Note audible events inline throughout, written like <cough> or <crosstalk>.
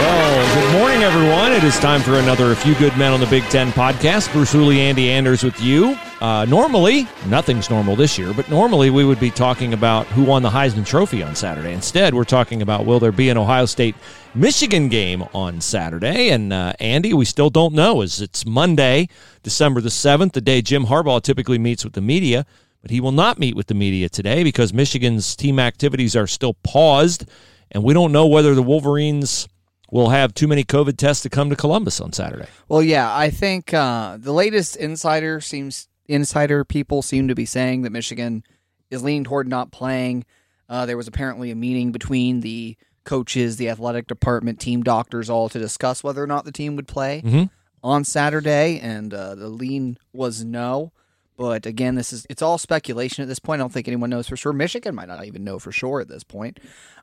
Well, good morning, everyone. It is time for another A Few Good Men on the Big Ten podcast. Bruce Hooley, Andy Anders with you. Uh, normally, nothing's normal this year, but normally we would be talking about who won the Heisman Trophy on Saturday. Instead, we're talking about will there be an Ohio State Michigan game on Saturday? And uh, Andy, we still don't know. As it's Monday, December the seventh, the day Jim Harbaugh typically meets with the media, but he will not meet with the media today because Michigan's team activities are still paused, and we don't know whether the Wolverines will have too many COVID tests to come to Columbus on Saturday. Well, yeah, I think uh, the latest insider seems insider people seem to be saying that Michigan is leaning toward not playing. Uh, there was apparently a meeting between the coaches, the athletic department, team doctors, all to discuss whether or not the team would play Mhm. on Saturday, and uh, the lean was no. But again, this is it's all speculation at this point. I don't think anyone knows for sure. Michigan might not even know for sure at this point.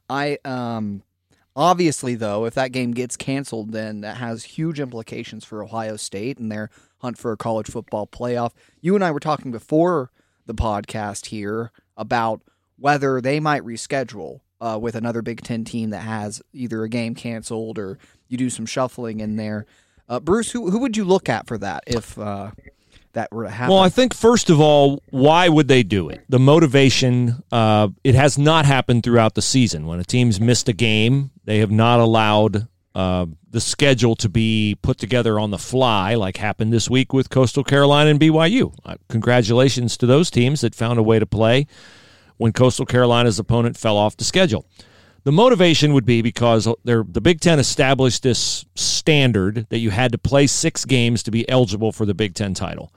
I um obviously though, if that game gets canceled, then that has huge implications for Ohio State and their hunt for a college football playoff. You and I were talking before the podcast here about whether they might reschedule uh, with another Big Ten team that has either a game canceled or you do some shuffling in there. Uh, Bruce, who who would you look at for that if uh, that were to happen? Well, I think first of all, why would they do it? The motivation, uh, it has not happened throughout the season. When a team's missed a game, they have not allowed uh, the schedule to be put together on the fly, like happened this week with Coastal Carolina and BYU. Uh, congratulations to those teams that found a way to play when Coastal Carolina's opponent fell off the schedule. The motivation would be because they're, the Big Ten established this standard that you had to play six games to be eligible for the Big Ten title.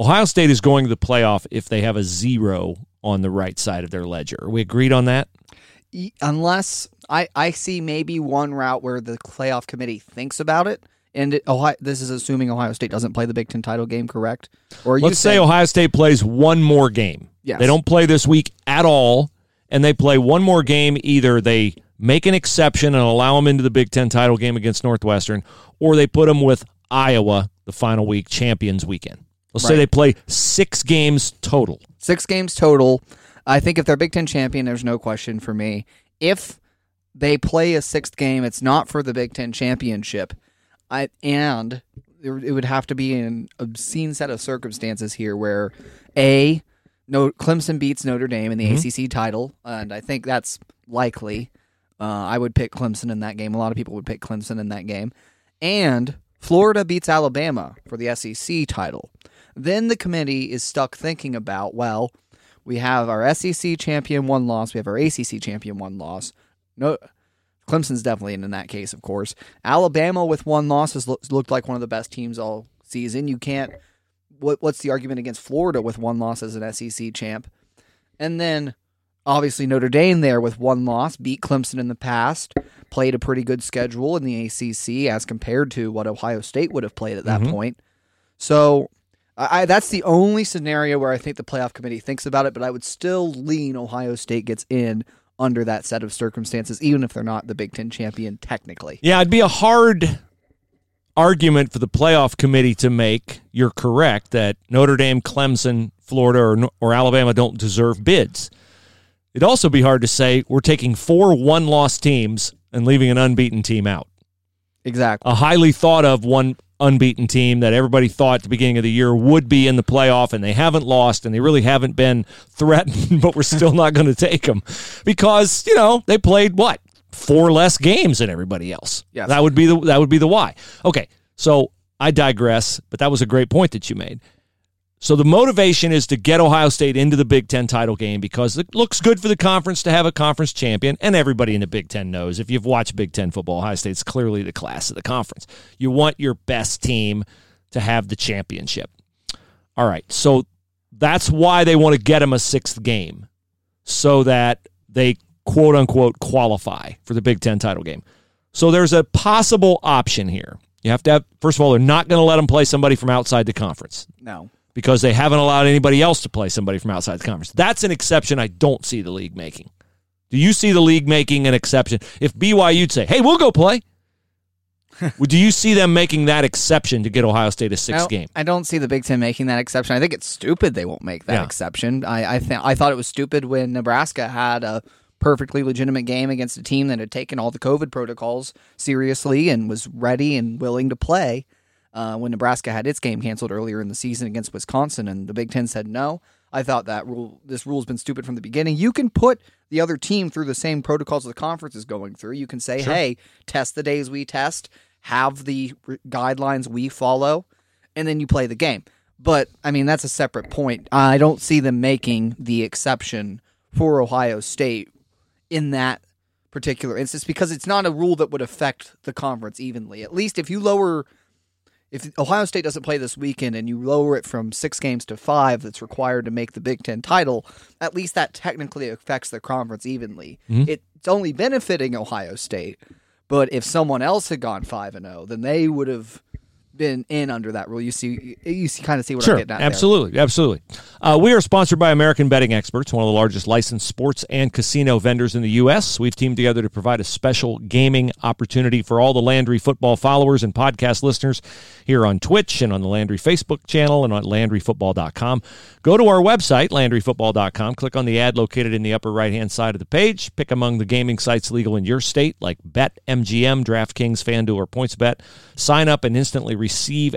Ohio State is going to the playoff if they have a zero on the right side of their ledger. Are we agreed on that? Unless I, I see maybe one route where the playoff committee thinks about it, and it, Ohio, this is assuming Ohio State doesn't play the Big Ten title game, correct? Or Let's say Ohio State plays one more game. Yes. They don't play this week at all, and they play one more game. Either they make an exception and allow them into the Big Ten title game against Northwestern, or they put them with Iowa the final week, Champions Weekend. Let's say they play six games total. six games total. I think if they're Big Ten champion, there's no question for me. If they play a sixth game, it's not for the Big Ten championship. I and it would have to be an obscene set of circumstances here where a no Clemson beats Notre Dame in the ACC title, and I think that's likely. Uh, I would pick Clemson in that game. A lot of people would pick Clemson in that game, and Florida beats Alabama for the SEC title. Then the committee is stuck thinking about well, we have our SEC champion one loss, we have our ACC champion one loss. No, Clemson's definitely in, in that case, of course. Alabama with one loss has look, looked like one of the best teams all season. You can't. What, what's the argument against Florida with one loss as an SEC champ? And then obviously Notre Dame there with one loss, beat Clemson in the past, played a pretty good schedule in the ACC as compared to what Ohio State would have played at that mm-hmm. point. So I that's the only scenario where I think the playoff committee thinks about it, but I would still lean Ohio State gets in under that set of circumstances, even if they're not the Big Ten champion technically. Yeah, it'd be a hard argument for the playoff committee to make. You're correct that Notre Dame, Clemson, Florida, or, or Alabama don't deserve bids. It'd also be hard to say we're taking four one loss teams and leaving an unbeaten team out. Exactly. a highly thought of one unbeaten team that everybody thought at the beginning of the year would be in the playoff and they haven't lost and they really haven't been threatened <laughs> but we're still not going to take them because you know they played what four less games than everybody else Yes. that would be the that would be the why okay so i digress but that was a great point that you made so the motivation is to get Ohio State into the Big Ten title game because it looks good for the conference to have a conference champion, and everybody in the Big Ten knows if you've watched Big Ten football, Ohio State's clearly the class of the conference. You want your best team to have the championship. All right, so that's why they want to get them a sixth game, so that they quote unquote qualify for the Big Ten title game. So there's a possible option here. You have to have first of all, they're not going to let them play somebody from outside the conference No. because they haven't allowed anybody else to play somebody from outside the conference. That's an exception I don't see the league making. Do you see the league making an exception? If BYU'd say, hey, we'll go play, <laughs> do you see them making that exception to get Ohio State a sixth game? I don't see the Big Ten making that exception. I think it's stupid they won't make that Yeah. exception. I I, th- I thought it was stupid when Nebraska had a perfectly legitimate game against a team that had taken all the COVID protocols seriously and was ready and willing to play. Uh, when Nebraska had its game canceled earlier in the season against Wisconsin, and the Big Ten said no. I thought that rule, this rule's been stupid from the beginning. You can put the other team through the same protocols the conference is going through. You can say, "Hey, test the days we test, have the r- guidelines we follow, and then you play the game. But I mean, that's a separate point. I don't see them making the exception for Ohio State in that particular instance because it's not a rule that would affect the conference evenly. At least if you lower, if Ohio State doesn't play this weekend and you lower it from six games to five, that's required to make the Big Ten title. At least that technically affects the conference evenly. Mm-hmm. It's only benefiting Ohio State. But if someone else had gone five and zero, then they would have been in under that rule. You see, you see, kind of see what Sure, I'm getting at. there. absolutely, absolutely. Uh, we are sponsored by American Betting Experts, one of the largest licensed sports and casino vendors in the U.S. We've teamed together to provide a special gaming opportunity for all the Landry football followers and podcast listeners here on Twitch and on the Landry Facebook channel and on LandryFootball.com. Go to our website, LandryFootball.com, click on the ad located in the upper right hand side of the page, pick among the gaming sites legal in your state like BetMGM, DraftKings, FanDuel, or PointsBet. Sign up and instantly receive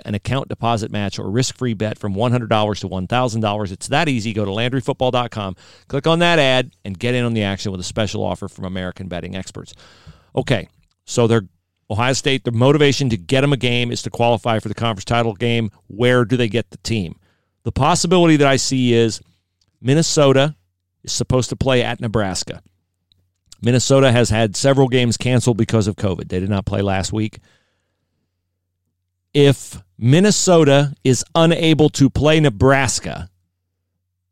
an account deposit match or risk free bet from $100 to $1,000. It's that easy. Go to LandryFootball.com, click on that ad, and get in on the action with a special offer from American Betting Experts. Okay, so they're Ohio State, the motivation to get them a game is to qualify for the conference title game. Where do they get the team? The possibility that I see is Minnesota is supposed to play at Nebraska. Minnesota has had several games canceled because of COVID. They did not play last week. If Minnesota is unable to play Nebraska,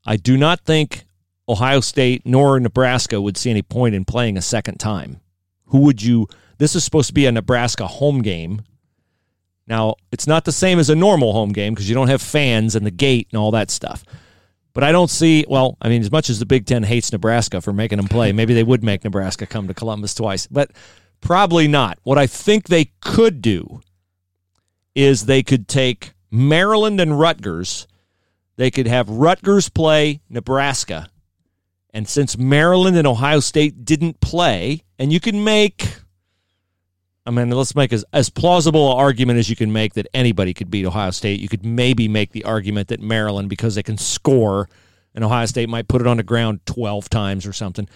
I do not think Ohio State nor Nebraska would see any point in playing a second time. Who would you? This is supposed to be a Nebraska home game. Now, it's not the same as a normal home game because you don't have fans and the gate and all that stuff. But I don't see, well, I mean, as much as the Big Ten hates Nebraska for making them play, maybe they would make Nebraska come to Columbus twice, but probably not. What I think they could do is they could take Maryland and Rutgers, they could have Rutgers play Nebraska. And since Maryland and Ohio State didn't play, and you can make, I mean, let's make as, as plausible an argument as you can make that anybody could beat Ohio State. You could maybe make the argument that Maryland, because they can score, and Ohio State might put it on the ground 12 times or something.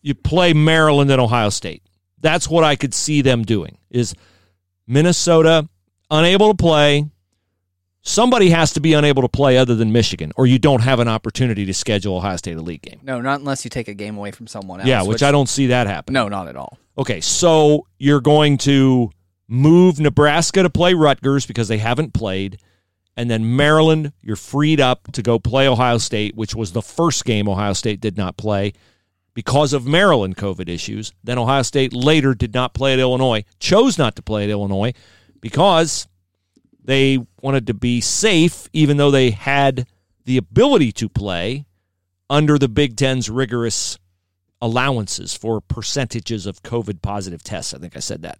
You play Maryland and Ohio State. That's what I could see them doing is Minnesota unable to play. Somebody has to be unable to play other than Michigan, or you don't have an opportunity to schedule Ohio State a league game. No, not unless you take a game away from someone else. Yeah, which I don't see that happen. No, not at all. Okay, so you're going to move Nebraska to play Rutgers because they haven't played. And then Maryland, you're freed up to go play Ohio State, which was the first game Ohio State did not play because of Maryland COVID issues. Then Ohio State later did not play at Illinois, chose not to play at Illinois because they wanted to be safe, even though they had the ability to play under the Big Ten's rigorous allowances for percentages of COVID positive tests. I think I said that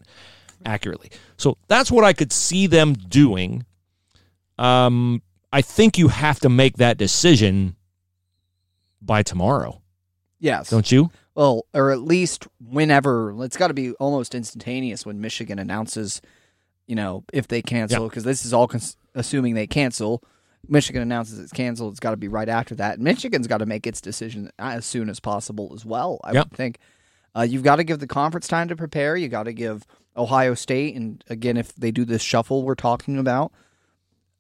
accurately. So that's what I could see them doing. Um, I think you have to make that decision by tomorrow, Yes. don't you? well, or at least whenever it's got to be almost instantaneous when Michigan announces, you know, if they cancel because this is all cons- assuming they cancel. Michigan announces it's canceled. It's got to be right after that. And Michigan's got to make its decision as soon as possible as well. I Yep. would think. Uh, you've got to give the conference time to prepare. You got to give Ohio State, and again, if they do this shuffle we're talking about,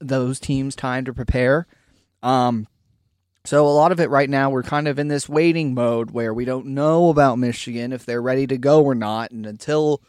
those teams time to prepare. Um, so a lot of it right now, we're kind of in this waiting mode where we don't know about Michigan if they're ready to go or not, and until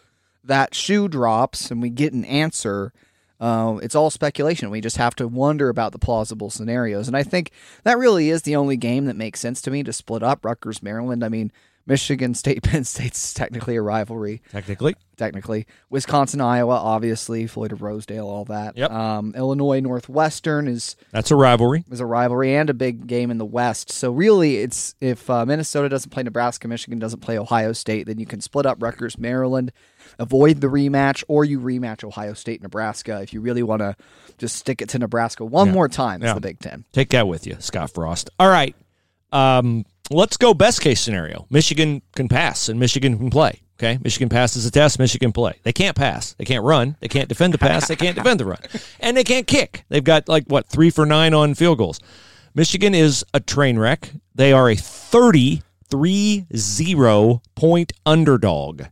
that shoe drops and we get an answer, uh, it's all speculation. We just have to wonder about the plausible scenarios, and I think that really is the only game that makes sense to me to split up Rutgers, Maryland. I mean, Michigan State, <laughs> Penn State's technically a rivalry Technically, technically. Wisconsin, Iowa, obviously, Floyd of Rosedale, all that. Yep. Um, Illinois Northwestern is that's a rivalry. is a rivalry and a big game in the West. So really, it's if uh, Minnesota doesn't play Nebraska, Michigan doesn't play Ohio State, then you can split up Rutgers, Maryland, avoid the rematch, or you rematch Ohio State, Nebraska if you really want to just stick it to Nebraska one more time. It's Yeah. the Big Ten. Take that with you, Scott Frost. All right. Um, let's go best case scenario. Michigan can pass and Michigan can play. Okay. Michigan passes the test, Michigan play. They can't pass. They can't run. They can't defend the pass. They can't defend the run. <laughs> And they can't kick. They've got like what, three for nine on field goals. Michigan is a train wreck. They are a 33 0 point underdog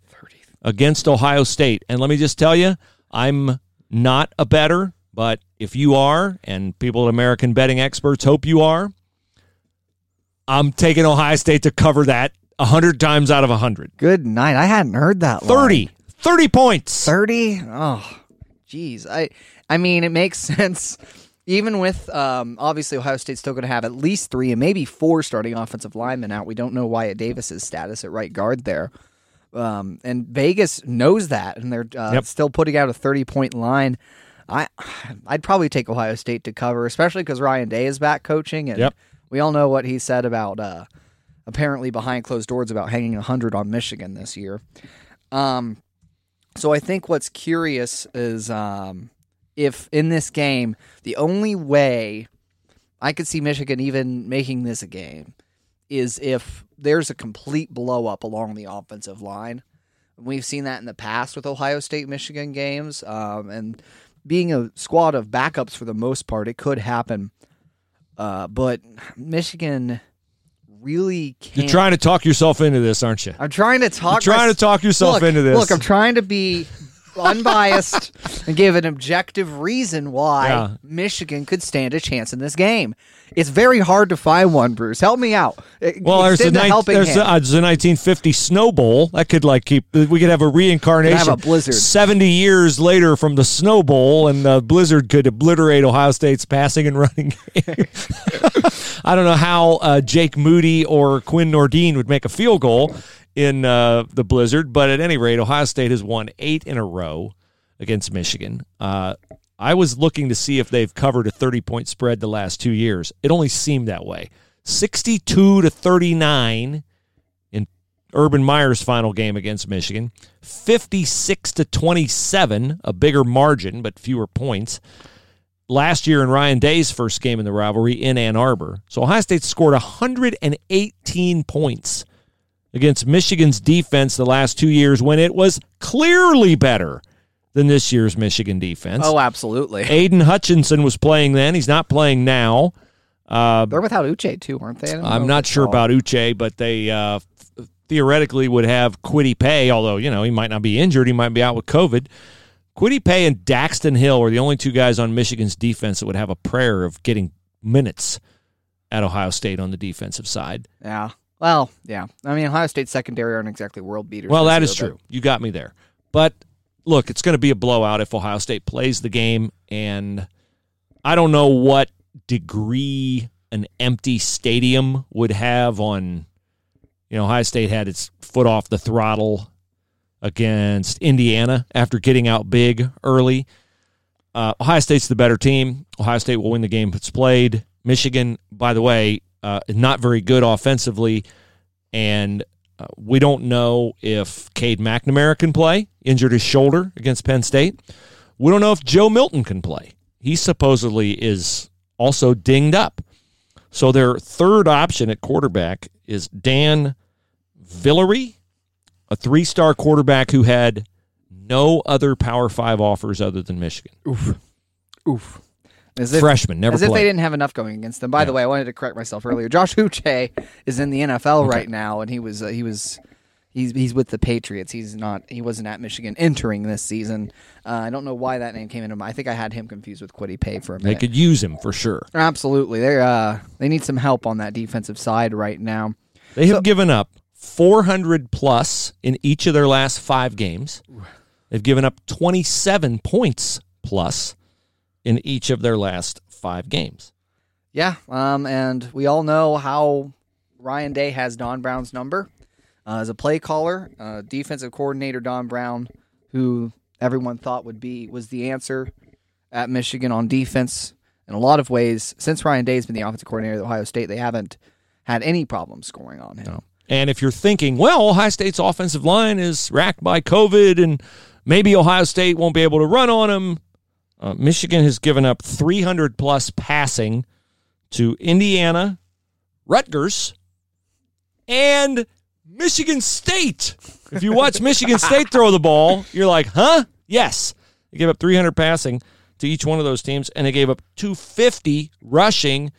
against Ohio State. And let me just tell you, I'm not a better, but if you are, and people at American Betting Experts hope you are, I'm taking Ohio State to cover that 100 times out of 100. Good night. I hadn't heard that. line. 30. 30 points. 30 oh jeez i i mean it makes <laughs> sense even with um, obviously ohio state's still going to have at least three and maybe four starting offensive linemen out we don't know wyatt davis's status at right guard there um, and vegas knows that and they're uh, Yep. still putting out a 30 point line i i'd probably take ohio state to cover especially because ryan day is back coaching and Yep. We all know what he said about uh, apparently behind closed doors about hanging 100 on michigan this year um, so I think what's curious is um, if in this game the only way I could see Michigan even making this a game is if there's a complete blow up along the offensive line. We've seen that in the past with Ohio State Michigan games, um, and being a squad of backups for the most part, it could happen. Uh, but Michigan really can't. You're trying to talk yourself into this, aren't you? I'm trying to talk. You're trying mys- to talk yourself look, into this. Look, I'm trying to be unbiased and give an objective reason why Yeah. Michigan could stand a chance in this game. It's very hard to find one, Bruce. Help me out. Uh, Well, there's the helping there's, uh, there's a 1950 Snow Bowl that could like keep. We could have a reincarnation. Have a blizzard. 70 years later from the Snow Bowl, and the blizzard could obliterate Ohio State's passing and <laughs> running game. <laughs> I don't know how uh, Jake Moody or Quinn Nordin would make a field goal in uh, the blizzard, but at any rate, Ohio State has won eight in a row against Michigan. Uh, I was looking to see if they've covered a 30 point spread the last two years. It only seemed that way. 62 to 39 in Urban Meyer's final game against Michigan, 56 to 27, a bigger margin but fewer points. Last year in Ryan Day's first game in the rivalry in Ann Arbor. So Ohio State scored 118 points against Michigan's defense the last two years when it was clearly better than this year's Michigan defense. oh, absolutely. <laughs> Aidan Hutchinson was playing then. He's not playing now. Uh, They're without Uche too, aren't they? I don't know I'm not sure about Uche, but they uh, th- theoretically would have Kwity Paye, although, you know, he might not be injured. He might be out with COVID. Kwity Paye and Daxton Hill are the only two guys on Michigan's defense that would have a prayer of getting minutes at Ohio State on the defensive side. Yeah. Well, yeah. I mean, Ohio State secondary aren't exactly world beaters. Well, this that year, is but- true. You got me there. But look, it's going to be a blowout if Ohio State plays the game, and I don't know what degree an empty stadium would have on. You know, Ohio State had its foot off the throttle against Indiana after getting out big early. Uh, Ohio State's the better team. Ohio State will win the game if it's played. Michigan, by the way, uh, not very good offensively, and uh, we don't know if Cade McNamara can play, injured his shoulder against Penn State. We don't know if Joe Milton can play. He supposedly is also dinged up. So their third option at quarterback is Dan Villari, a three star quarterback who had no other Power Five offers other than Michigan. Oof. Oof. As if, Freshman, never as if they didn't have enough going against them. By the way, I wanted to correct myself earlier. Josh Uche is in the NFL right now, and he was uh, he was he's he's with the Patriots. He's not he wasn't at Michigan entering this season. Uh, I don't know why that name came into mind. I think I had him confused with Kwity Paye for a minute. They could use him for sure. Absolutely, they uh they need some help on that defensive side right now. They have given up 400 plus in each of their last five games. They've given up 27 points plus in each of their last five games. Yeah, um, and we all know how Ryan Day has Don Brown's number uh, as a play caller, uh, defensive coordinator Don Brown, who everyone thought would be was the answer at Michigan on defense. In a lot of ways, since Ryan Day's been the offensive coordinator at Ohio State, they haven't had any problem scoring on him. And if you're thinking, well, Ohio State's offensive line is racked by COVID and maybe Ohio State won't be able to run on them, uh, Michigan has given up 300 plus passing to Indiana, Rutgers, and Michigan State. If you watch Michigan State throw the ball, you're like, huh? Yes. They gave up 300 passing to each one of those teams, and they gave up 250 rushing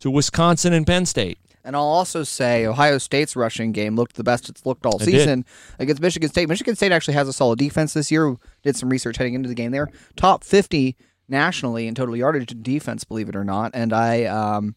to Wisconsin and Penn State. And I'll also say Ohio State's rushing game looked the best it's looked all It did. season against Michigan State. Michigan State actually has a solid defense this year. Did some research heading into the game. They're top 50 nationally in total yardage defense, believe it or not. And I, um,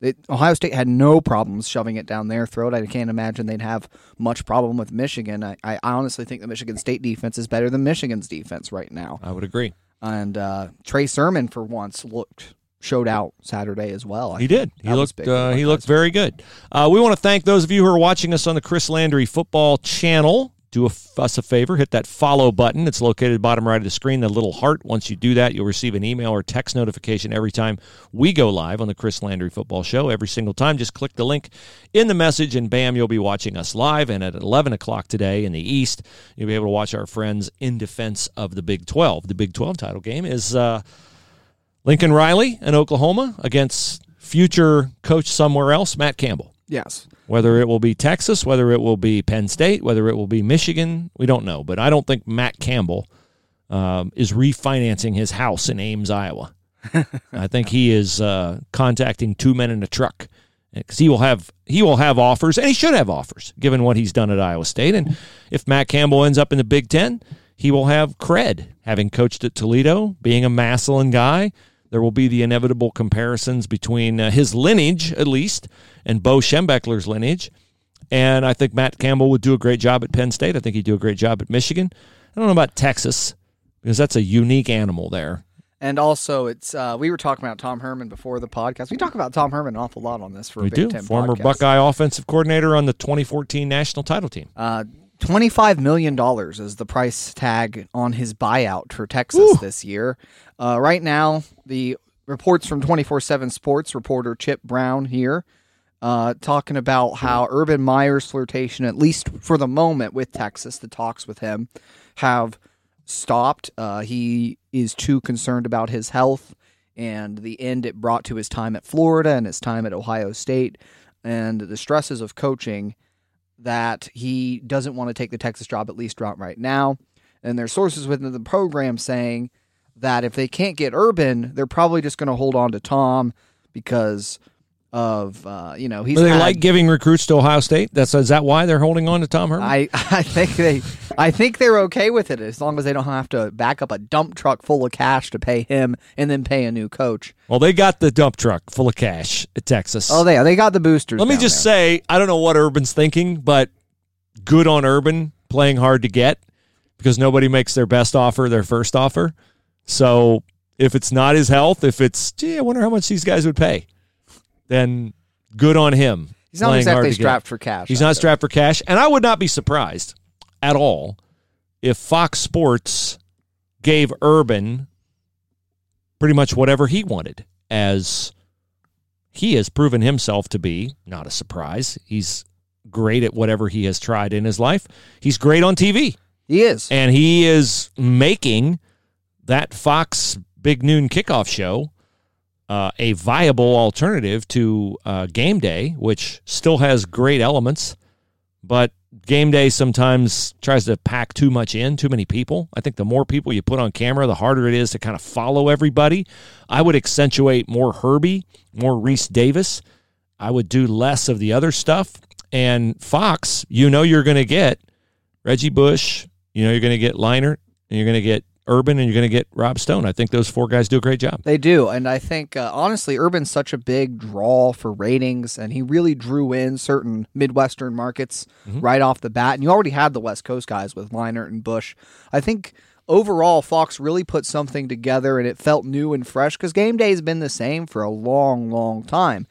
it, Ohio State had no problems shoving it down their throat. I can't imagine they'd have much problem with Michigan. I, I honestly think the Michigan State defense is better than Michigan's defense right now. I would agree. And uh, Trey Sermon, for once, looked showed out Saturday as well. I He did. He looked. big Uh, he looked very good. Uh, we want to thank those of you who are watching us on the Chris Landry Football Channel. Do a, us a favor, hit that follow button. It's located bottom right of the screen. The little heart. Once you do that, you'll receive an email or text notification every time we go live on the Chris Landry Football Show. Every single time, just click the link in the message, and bam, you'll be watching us live. And at 11 o'clock today in the East, you'll be able to watch our friends in defense of the Big 12. The Big 12 title game is. Uh, Lincoln Riley in Oklahoma against future coach somewhere else, Matt Campbell. Yes. Whether it will be Texas, whether it will be Penn State, whether it will be Michigan, we don't know. But I don't think Matt Campbell um, is refinancing his house in Ames, Iowa. <laughs> I think he is uh, contacting two men in a truck because he will have he will have offers, and he should have offers given what he's done at Iowa State. And if Matt Campbell ends up in the Big Ten, he will have cred having coached at Toledo, being a Massillon guy. There will be the inevitable comparisons between uh, his lineage, at least, and Bo Schembechler's lineage. And I think Matt Campbell would do a great job at Penn State. I think he'd do a great job at Michigan. I don't know about Texas because that's a unique animal there. And also, it's uh, we were talking about Tom Herman before the podcast. We talk about Tom Herman an awful lot on this for We a Big do. Ten Former podcast. Buckeye offensive coordinator on the 2014 national title team. Uh, Twenty-five million dollars is the price tag on his buyout for Texas this year. Uh, right now, the reports from twenty-four-seven Sports reporter Chip Brown here, uh, talking about how Urban Meyer's flirtation, at least for the moment, with Texas, the talks with him have stopped. Uh, he is too concerned about his health and the end it brought to his time at Florida and his time at Ohio State and the stresses of coaching that he doesn't want to take the Texas job at least right right now. And there's sources within the program saying that if they can't get Urban, they're probably just going to hold on to Tom because of uh, you know he's Do they had- like giving recruits to Ohio State? That's is that why they're holding on to Tom Herman? I, <laughs> I think they I think they're okay with it as long as they don't have to back up a dump truck full of cash to pay him and then pay a new coach. well, they got the dump truck full of cash at Texas. Oh, they they got the boosters. Let me just there. say, I don't know what Urban's thinking, but good on Urban playing hard to get because nobody makes their best offer their first offer. So if it's not his health, if it's, gee, I wonder how much these guys would pay, then good on him. he's not exactly strapped for cash. He's not strapped for cash. And I would not be surprised at all if Fox Sports gave Urban pretty much whatever he wanted, as he has proven himself to be. Not a surprise. He's great at whatever he has tried in his life. He's great on TV, He is. and he is making that Fox Big Noon kickoff show uh, a viable alternative to uh, Game Day, which still has great elements, but game day sometimes tries to pack too much in, too many people. I think the more people you put on camera, the harder it is to kind of follow everybody. I would accentuate more Herbie, more Reece Davis. I would do less of the other stuff. And Fox, you know you're going to get Reggie Bush, you know you're going to get Leinart, and you're going to get Urban, and you're going to get Rob Stone. I think those four guys do a great job. They do, and I think uh, honestly, Urban's such a big draw for ratings, and he really drew in certain Midwestern markets right off the bat. And you already had the West Coast guys with Leinart and Bush. I think overall, Fox really put something together, and it felt new and fresh because game day has been the same for a long, long time.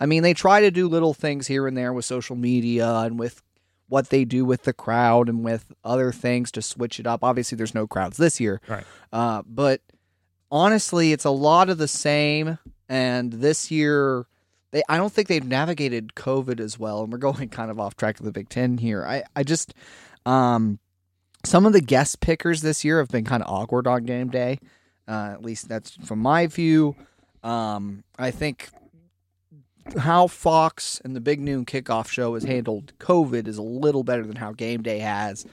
I mean, they try to do little things here and there with social media and with what they do with the crowd and with other things to switch it up. Obviously, there's no crowds this year, Right. uh, but honestly, it's a lot of the same. And this year, they I don't think they've navigated COVID as well. And we're <laughs> going kind of off track of the Big Ten here. I I just um, some of the guest pickers this year have been kind of awkward on game day. Uh, at least that's from my view. Um, I think how Fox and the Big Noon Kickoff Show has handled COVID is a little better than how Game Day has.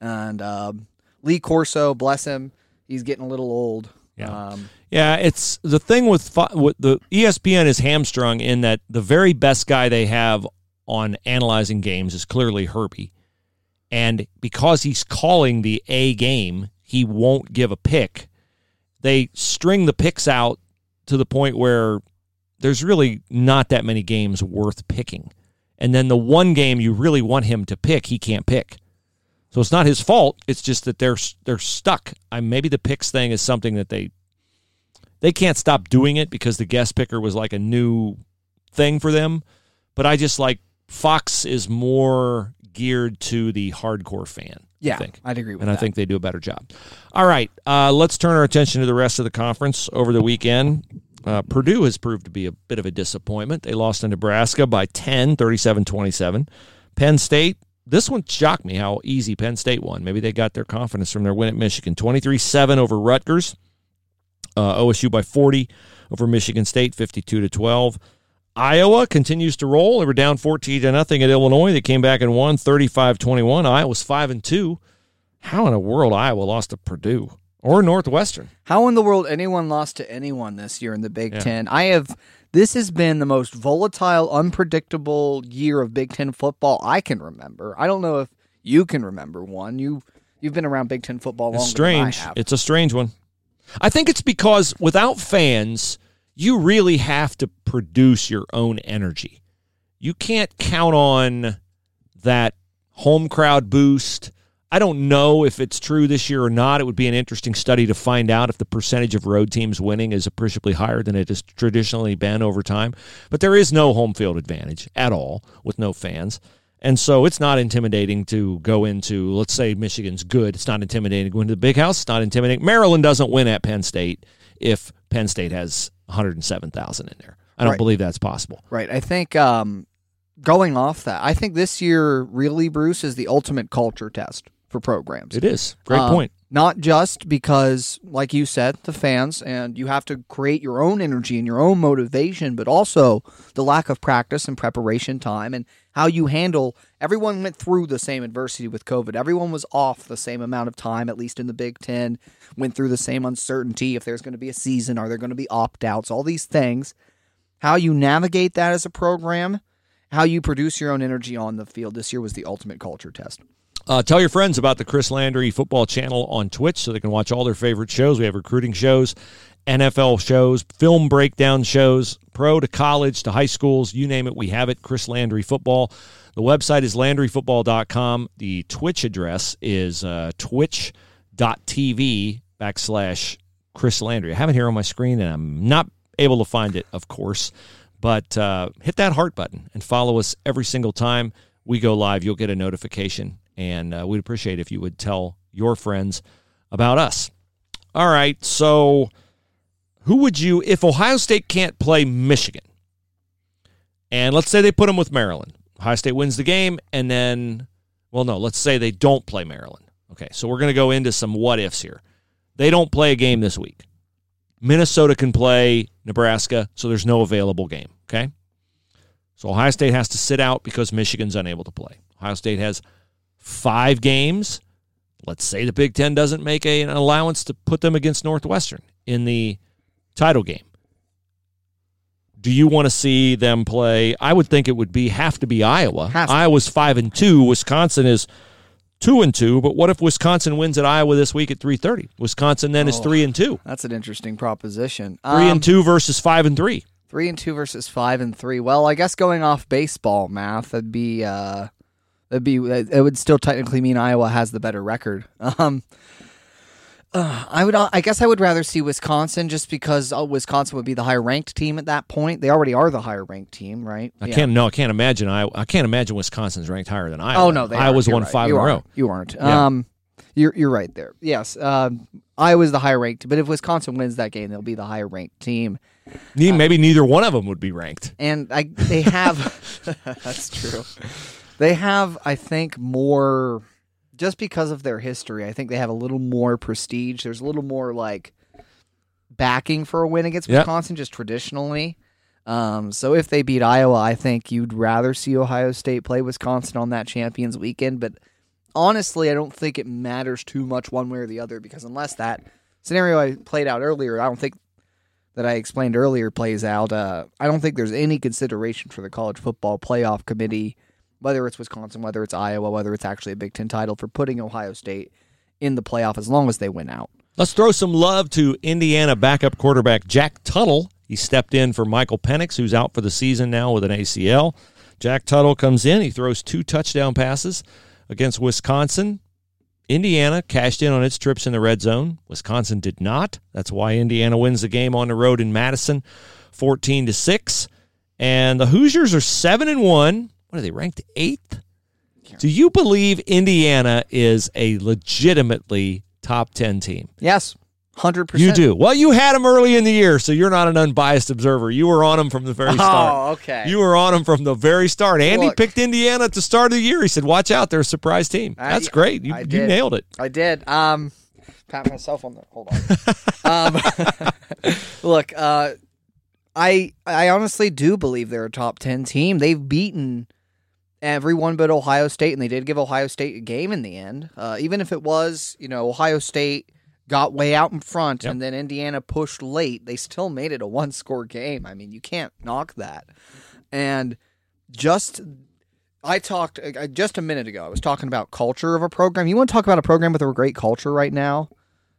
And um, Lee Corso, bless him, he's getting a little old. Yeah. Um, Yeah, it's the thing with, with the ESPN is hamstrung in that the very best guy they have on analyzing games is clearly Herbie, and because he's calling the A game, he won't give a pick. They string the picks out to the point where there's really not that many games worth picking, and then the one game you really want him to pick, he can't pick. So it's not his fault. It's just that they're they're stuck. I maybe the picks thing is something that they they can't stop doing it because the guest picker was like a new thing for them. But I just like Fox is more geared to the hardcore fan. yeah, I think. I'd agree with And that. And I think they do a better job. All right, uh, let's turn our attention to the rest of the conference over the weekend. Uh, Purdue has proved to be a bit of a disappointment. They lost to Nebraska by 10, 37 27. Penn State, this one shocked me how easy Penn State won. Maybe they got their confidence from their win at Michigan. 23 7 over Rutgers. Uh, OSU by 40 over Michigan State, 52 to 12. Iowa continues to roll. They were down 14 to nothing at Illinois. They came back and won 35-21. Iowa's 5 and 2. How in the world Iowa lost to Purdue or Northwestern? How in the world anyone lost to anyone this year in the Big Ten? I have. This has been the most volatile, unpredictable year of Big Ten football I can remember. I don't know if you can remember one. You you've been around Big Ten football longer It's strange. than I have. It's a strange one. I think it's because without fans, you really have to produce your own energy. You can't count on that home crowd boost. I don't know if it's true this year or not. It would be an interesting study to find out if the percentage of road teams winning is appreciably higher than it has traditionally been over time. But there is no home field advantage at all with no fans. And so it's not intimidating to go into, let's say Michigan's good. It's not intimidating to go into the big house. It's not intimidating. Maryland doesn't win at Penn State if Penn State has 107,000 in there. I don't Right. believe that's possible. Right. I think um, going off that, I think this year really, Bruce, is the ultimate culture test for programs. It is. Great Um, point. Not just because, like you said, the fans, and you have to create your own energy and your own motivation, but also the lack of practice and preparation time and how you handle. Everyone went through the same adversity with COVID. Everyone was off the same amount of time, at least in the Big Ten, went through the same uncertainty if there's going to be a season, are there going to be opt outs, all these things. How you navigate that as a program, how you produce your own energy on the field. This year was the ultimate culture test. Uh, tell your friends about the Chris Landry football channel on Twitch so they can watch all their favorite shows. We have recruiting shows, NFL shows, film breakdown shows, pro to college to high schools, you name it, we have it. Chris Landry football. The website is landryfootball.com. The Twitch address is uh, twitch.tv backslash Chris Landry. I have it here on my screen and I'm not able to find it, of course. But uh, hit that heart button and follow us every single time we go live. You'll get a notification, and uh, we'd appreciate if you would tell your friends about us. All right, so who would you, if Ohio State can't play Michigan, and let's say they put them with Maryland, Ohio State wins the game, and then, well, no, let's say they don't play Maryland. Okay, so we're going to go into some what ifs here. They don't play a game this week. Minnesota can play Nebraska, so there's no available game. Okay. So Ohio State has to sit out because Michigan's unable to play. Ohio State has five games. Let's say the Big Ten doesn't make a, an allowance to put them against Northwestern in the title game. Do you want to see them play? I would think it would be have to be Iowa. To. Iowa's five and two. Wisconsin is two and two. But what if Wisconsin wins at Iowa this week at three thirty? Wisconsin then is Oh. three and two. That's an interesting proposition. Three Um, and two versus five and three. Three and two versus five and three. Well, I guess going off baseball math, that'd be uh, that'd be it would still technically mean Iowa has the better record. <laughs> Um, uh, I would, I guess, I would rather see Wisconsin just because uh, Wisconsin would be the higher ranked team at that point. They already are the higher ranked team, right? I Yeah. can't no, I can't imagine. I I can't imagine Wisconsin's ranked higher than Iowa. Oh no, they Iowa's won right. five you in a row. You aren't. Yeah. Um, you're you're right there. Yes, um, Iowa's the higher ranked, but if Wisconsin wins that game, they'll be the higher ranked team. Ne- Maybe neither one of them would be ranked. and I they have <laughs> <laughs> that's true. They have, I think, more just because of their history. I think they have a little more prestige. There's a little more like backing for a win against Yep. Wisconsin, just traditionally. Um, so if they beat Iowa, I think you'd rather see Ohio State play Wisconsin on that Champions Weekend. But honestly, I don't think it matters too much one way or the other because unless that scenario I played out earlier, I don't think that I explained earlier plays out. Uh, I don't think there's any consideration for the college football playoff committee, whether it's Wisconsin, whether it's Iowa, whether it's actually a Big Ten title, for putting Ohio State in the playoff as long as they win out. Let's throw some love to Indiana backup quarterback Jack Tuttle. He stepped in for Michael Penix, who's out for the season now with an ACL. Jack Tuttle comes in. He throws two touchdown passes against Wisconsin. Indiana cashed in on its trips in the red zone. Wisconsin did not. That's why Indiana wins the game on the road in Madison, 14 to 6. And the Hoosiers are 7 and 1. What are they ranked 8th? Do you believe Indiana is a legitimately top 10 team? Yes, 100%. You do. Well, you had them early in the year, so you're not an unbiased observer. You were on them from the very start. Oh, okay. You were on them from the very start. Andy Look. picked Indiana at the start of the year. He said, "Watch out, they're a surprise team." I- That's great. You, you nailed it. I did. Um, pat myself on the. Hold on. um, <laughs> look, uh, I I honestly do believe they're a top ten team. They've beaten everyone but Ohio State, and they did give Ohio State a game in the end. Uh, even if it was, you know, Ohio State got way out in front, Yep. and then Indiana pushed late, they still made it a one score game. I mean, you can't knock that. And just I talked uh, just a minute ago. I was talking about culture of a program. You want to talk about a program with a great culture right now?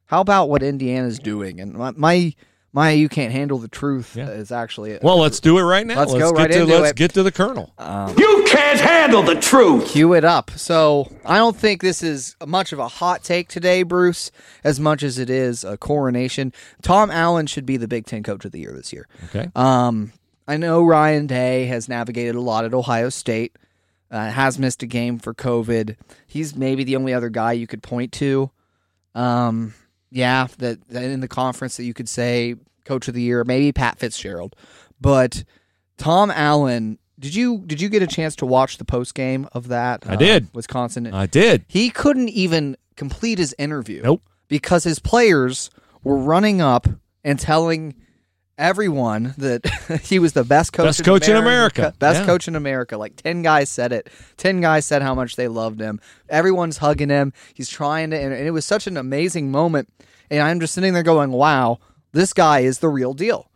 How about what Indiana's doing? And my my, my you can't handle the truth Yeah. is actually it. Well, let's do it right now. Let's go get right to, into let's it. get to the kernel. You can't handle the truth. cue it up. So I don't think this is much of a hot take today, Bruce, as much as it is a coronation. Tom Allen should be the Big Ten Coach of the Year this year. Okay. Um, I know Ryan Day has navigated a lot at Ohio State, uh, has missed a game for COVID. He's maybe the only other guy you could point to. Um, yeah, that, that in the conference that you could say Coach of the Year, maybe Pat Fitzgerald, but Tom Allen. Did you did you get a chance to watch the post game of that? I did. Uh, Wisconsin. I did. He couldn't even complete his interview. Nope. Because his players were running up and telling everyone that <laughs> he was the best coach Best in coach in America. America. Best Yeah. coach in America. Like 10 guys said it. 10 guys said how much they loved him. Everyone's hugging him. He's trying to and it was such an amazing moment. And I'm just sitting there going, "Wow, this guy is the real deal."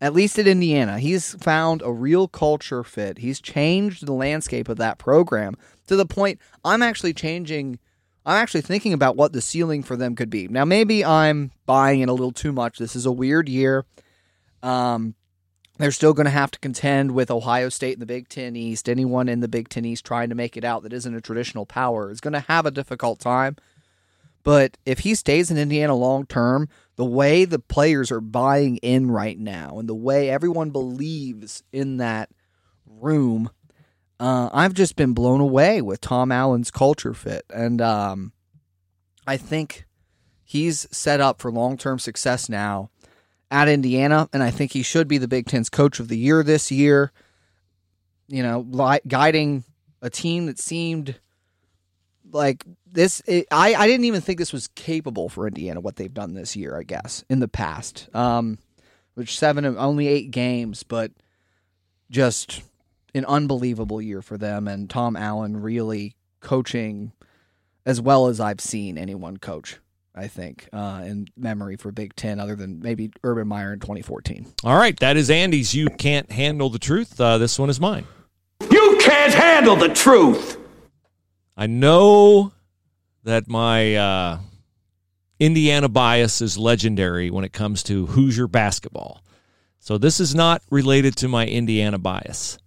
At least at Indiana, he's found a real culture fit. He's changed the landscape of that program to the point I'm actually changing. I'm actually thinking about what the ceiling for them could be. Now, maybe I'm buying it a little too much. This is a weird year. Um, they're still going to have to contend with Ohio State in the Big Ten East. Anyone in the Big Ten East trying to make it out that isn't a traditional power is going to have a difficult time. But if he stays in Indiana long term, the way the players are buying in right now and the way everyone believes in that room, uh, I've just been blown away with Tom Allen's culture fit. And um, I think he's set up for long term success now at Indiana. And I think he should be the Big Ten's coach of the year this year. You know, li- guiding a team that seemed like this it, I, I didn't even think this was capable for indiana what they've done this year i guess in the past um which seven of only eight games but just an unbelievable year for them, and Tom Allen really coaching as well as I've seen anyone coach. I think uh, in memory for Big Ten, other than maybe Urban Meyer in 2014. All right, that is Andy's. You can't handle the truth. Uh, this one is mine. You can't handle the truth. I know that my uh, Indiana bias is legendary when it comes to Hoosier basketball. So this is not related to my Indiana bias,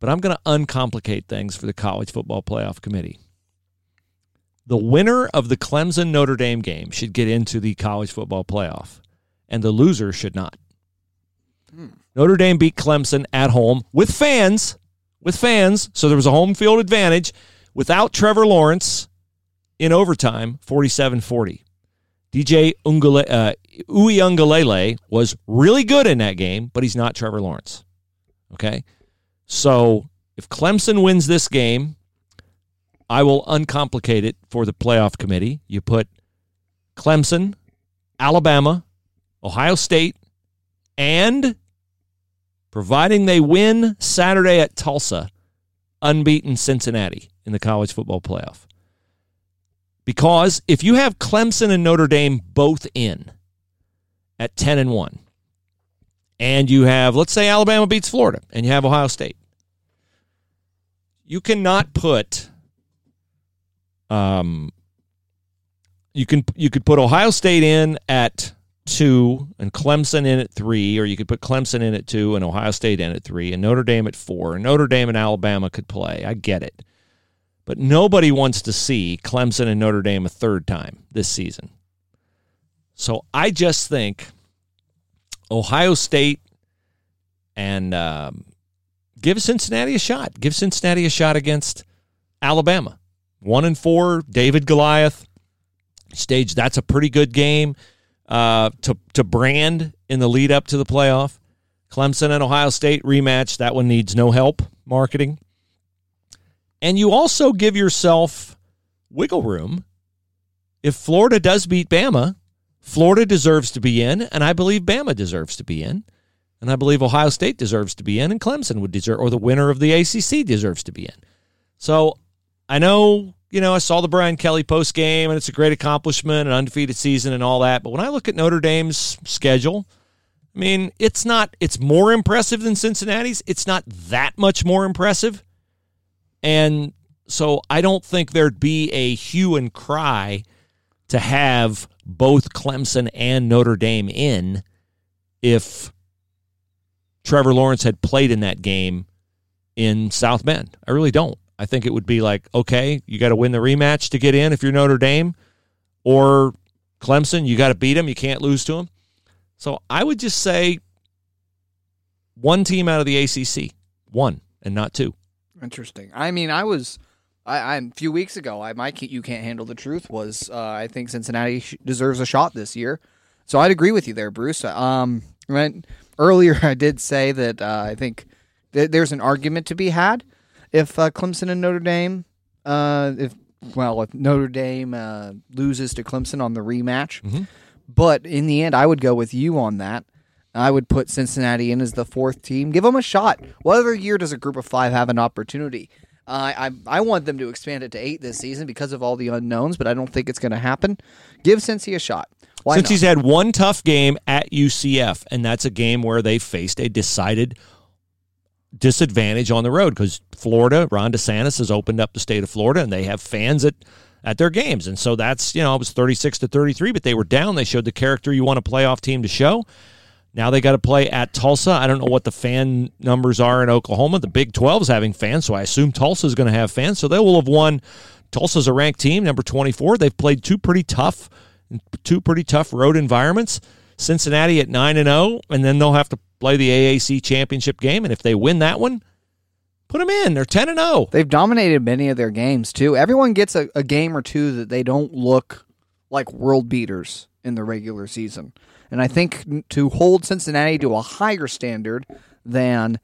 but I'm going to uncomplicate things for the College Football Playoff Committee. The winner of the Clemson Notre Dame game should get into the College Football Playoff, and the loser should not. Notre Dame beat Clemson at home with fans, with fans, so there was a home field advantage without Trevor Lawrence in overtime, 47-40. DJ Uiagalelei, uh, was really good in that game, but he's not Trevor Lawrence. Okay? So if Clemson wins this game, I will uncomplicate it for the playoff committee. You put Clemson, Alabama, Ohio State, and providing they win Saturday at Tulsa, unbeaten Cincinnati in the college football playoff. Because if you have Clemson and Notre Dame both in at 10 and 1, and you have, let's say Alabama beats Florida, and you have Ohio State, you cannot put um you can you could put Ohio State in at two and Clemson in at three, or you could put Clemson in at two and Ohio State in at three, and Notre Dame at four. Notre Dame and Alabama could play. I get it. But nobody wants to see Clemson and Notre Dame a third time this season. So I just think Ohio State and um, give Cincinnati a shot. Give Cincinnati a shot against Alabama. One and four, David Goliath stage. That's a pretty good game uh, to to brand in the lead up to the playoff. Clemson and Ohio State rematch. That one needs no help marketing. And you also give yourself wiggle room. If Florida does beat Bama, Florida deserves to be in, and I believe Bama deserves to be in. And I believe Ohio State deserves to be in, and Clemson would deserve, or the winner of the ACC deserves to be in. So I know, you know, I saw the Brian Kelly post game, and it's a great accomplishment, an undefeated season, and all that. But when I look at Notre Dame's schedule, I mean, it's not, it's more impressive than Cincinnati's. It's not that much more impressive. And so I don't think there'd be a hue and cry to have both Clemson and Notre Dame in if Trevor Lawrence had played in that game in South Bend. I really don't. I think it would be like, okay, you got to win the rematch to get in if you're Notre Dame, or Clemson, you got to beat them. You can't lose to them. So I would just say one team out of the ACC, one and not two. Interesting. I mean, I was, I, I a few weeks ago, I my you can't handle the truth was uh, I think Cincinnati sh- deserves a shot this year. So I'd agree with you there, Bruce. Um, right, earlier <laughs> I did say that uh, I think th- there's an argument to be had if uh, Clemson and Notre Dame, uh, if well, if Notre Dame uh, loses to Clemson on the rematch. But in the end, I would go with you on that. I would put Cincinnati in as the fourth team. Give them a shot. What other year does a group of five have an opportunity? Uh, I I want them to expand it to eight this season because of all the unknowns, but I don't think it's going to happen. Give Cincy a shot. Why Cincy not? he's had one tough game at UCF, and that's a game where they faced a decided disadvantage on the road because Florida, Ron DeSantis has opened up the state of Florida, and they have fans at at their games, and so that's you know it was thirty six to thirty three, but they were down. They showed the character you want a playoff team to show. Now they got to play at Tulsa. I don't know what the fan numbers are in Oklahoma. The Big 12 is having fans, so I assume Tulsa is going to have fans. So they will have won. Tulsa's a ranked team, number 24. They've played two pretty tough, two pretty tough road environments. Cincinnati at nine and zero, and then they'll have to play the AAC championship game. And if they win that one, put them in. They're ten and oh. zero. They've dominated many of their games too. Everyone gets a, a game or two that they don't look like world beaters in the regular season. And I think to hold Cincinnati to a higher standard than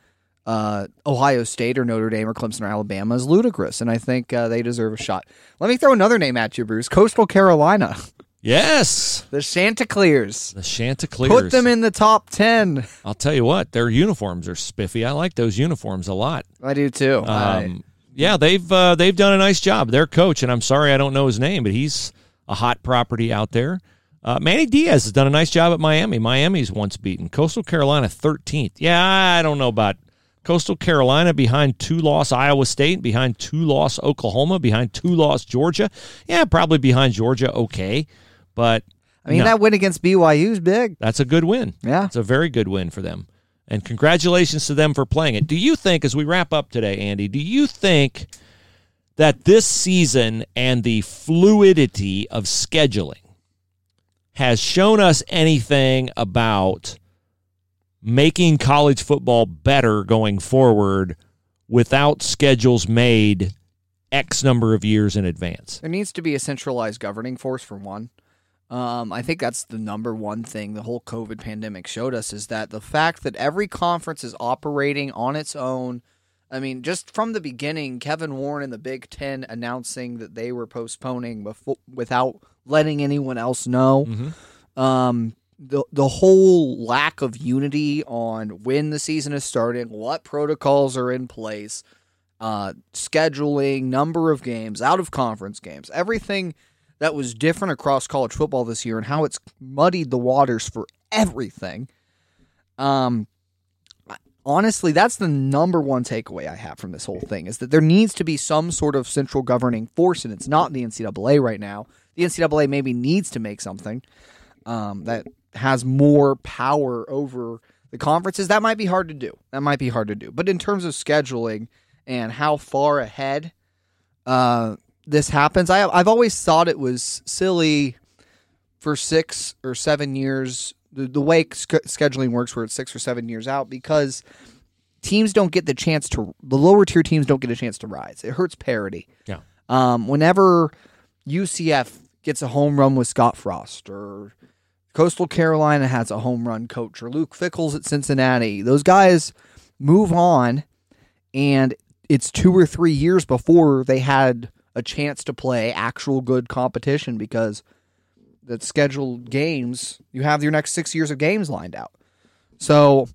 uh, Ohio State or Notre Dame or Clemson or Alabama is ludicrous. And I think uh, they deserve a shot. Let me throw another name at you, Bruce. Coastal Carolina. <laughs> Yes, The Chanticleers. the Chanticleers. Put them in the top 10. I'll tell you what, their uniforms are spiffy. I like those uniforms a lot. I do too. I- Um, yeah, they've uh, they've done a nice job. Their coach, and I'm sorry I don't know his name, but he's a hot property out there. Uh, Manny Diaz has done a nice job at Miami. Miami's once beaten Coastal Carolina 13th. Yeah, I don't know about Coastal Carolina behind two loss Iowa State, behind two loss Oklahoma, behind two loss Georgia. Yeah, probably behind Georgia. Okay, but I mean, no. that win against BYU is big. That's a good win. Yeah. It's a very good win for them. And congratulations to them for playing it. Do you think, as we wrap up today, Andy, do you think that this season and the fluidity of scheduling has shown us anything about making college football better going forward without schedules made X number of years in advance? There needs to be a centralized governing force for one. Um, I think that's the number one thing the whole COVID pandemic showed us is that the fact that every conference is operating on its own. I mean, just from the beginning, Kevin Warren and the Big Ten announcing that they were postponing before, without letting anyone else know. Um, the the whole lack of unity on when the season is starting, what protocols are in place, uh, scheduling, number of games, out of conference games, everything that was different across college football this year, and how it's muddied the waters for everything. Um, honestly, that's the number one takeaway I have from this whole thing is that there needs to be some sort of central governing force, and it's not the NCAA right now. The NCAA maybe needs to make something um, that has more power over the conferences. That might be hard to do. That might be hard to do. But in terms of scheduling and how far ahead uh, this happens, I, I've always thought it was silly for six or seven years. The, the way sch- scheduling works, where it's six or seven years out, because teams don't get the chance to. The lower tier teams don't get a chance to rise. It hurts parity. Yeah. Um, whenever UCF gets a home run with Scott Frost, or Coastal Carolina has a home run coach, or Luke Fickell's at Cincinnati, those guys move on, and it's two or three years before they had a chance to play actual good competition because the scheduled games you have your next six years of games lined out. So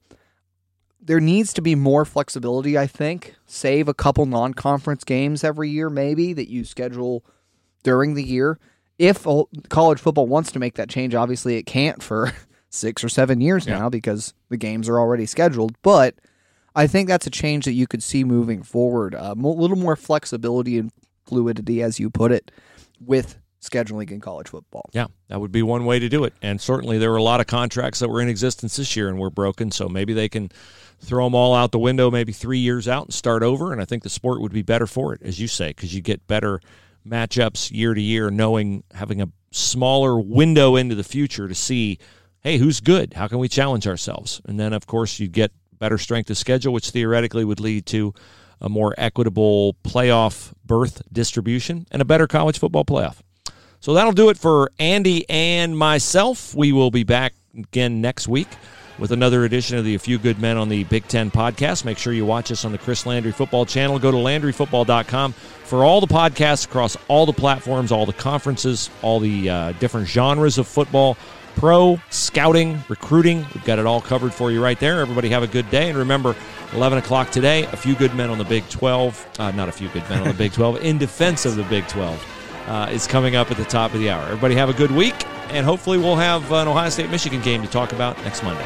there needs to be more flexibility, I think. Save a couple non conference games every year, maybe, that you schedule during the year. If college football wants to make that change, obviously it can't for <laughs> six or seven years now because the games are already scheduled. But I think that's a change that you could see moving forward. A mo- little more flexibility and fluidity, as you put it, with scheduling in college football. Yeah, that would be one way to do it. And certainly there were a lot of contracts that were in existence this year and were broken. So maybe they can throw them all out the window, maybe three years out and start over. And I think the sport would be better for it, as you say, because you get better matchups year to year, knowing having a smaller window into the future to see, hey, who's good? How can we challenge ourselves? And then, of course, you get better strength of schedule, which theoretically would lead to a more equitable playoff berth distribution and a better college football playoff. So that'll do it for Andy and myself. We will be back again next week with another edition of the A Few Good Men on the Big Ten podcast. Make sure you watch us on the Chris Landry Football channel. Go to LandryFootball.com for all the podcasts across all the platforms, all the conferences, all the uh, different genres of football, pro, scouting, recruiting. We've got it all covered for you right there. Everybody have a good day. And remember, 11 o'clock today, A Few Good Men on the Big 12. Uh, not A Few Good Men on the Big 12, in defense of the Big 12 uh, is coming up at the top of the hour. Everybody have a good week, and hopefully we'll have an Ohio State Michigan game to talk about next Monday.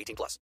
18 plus.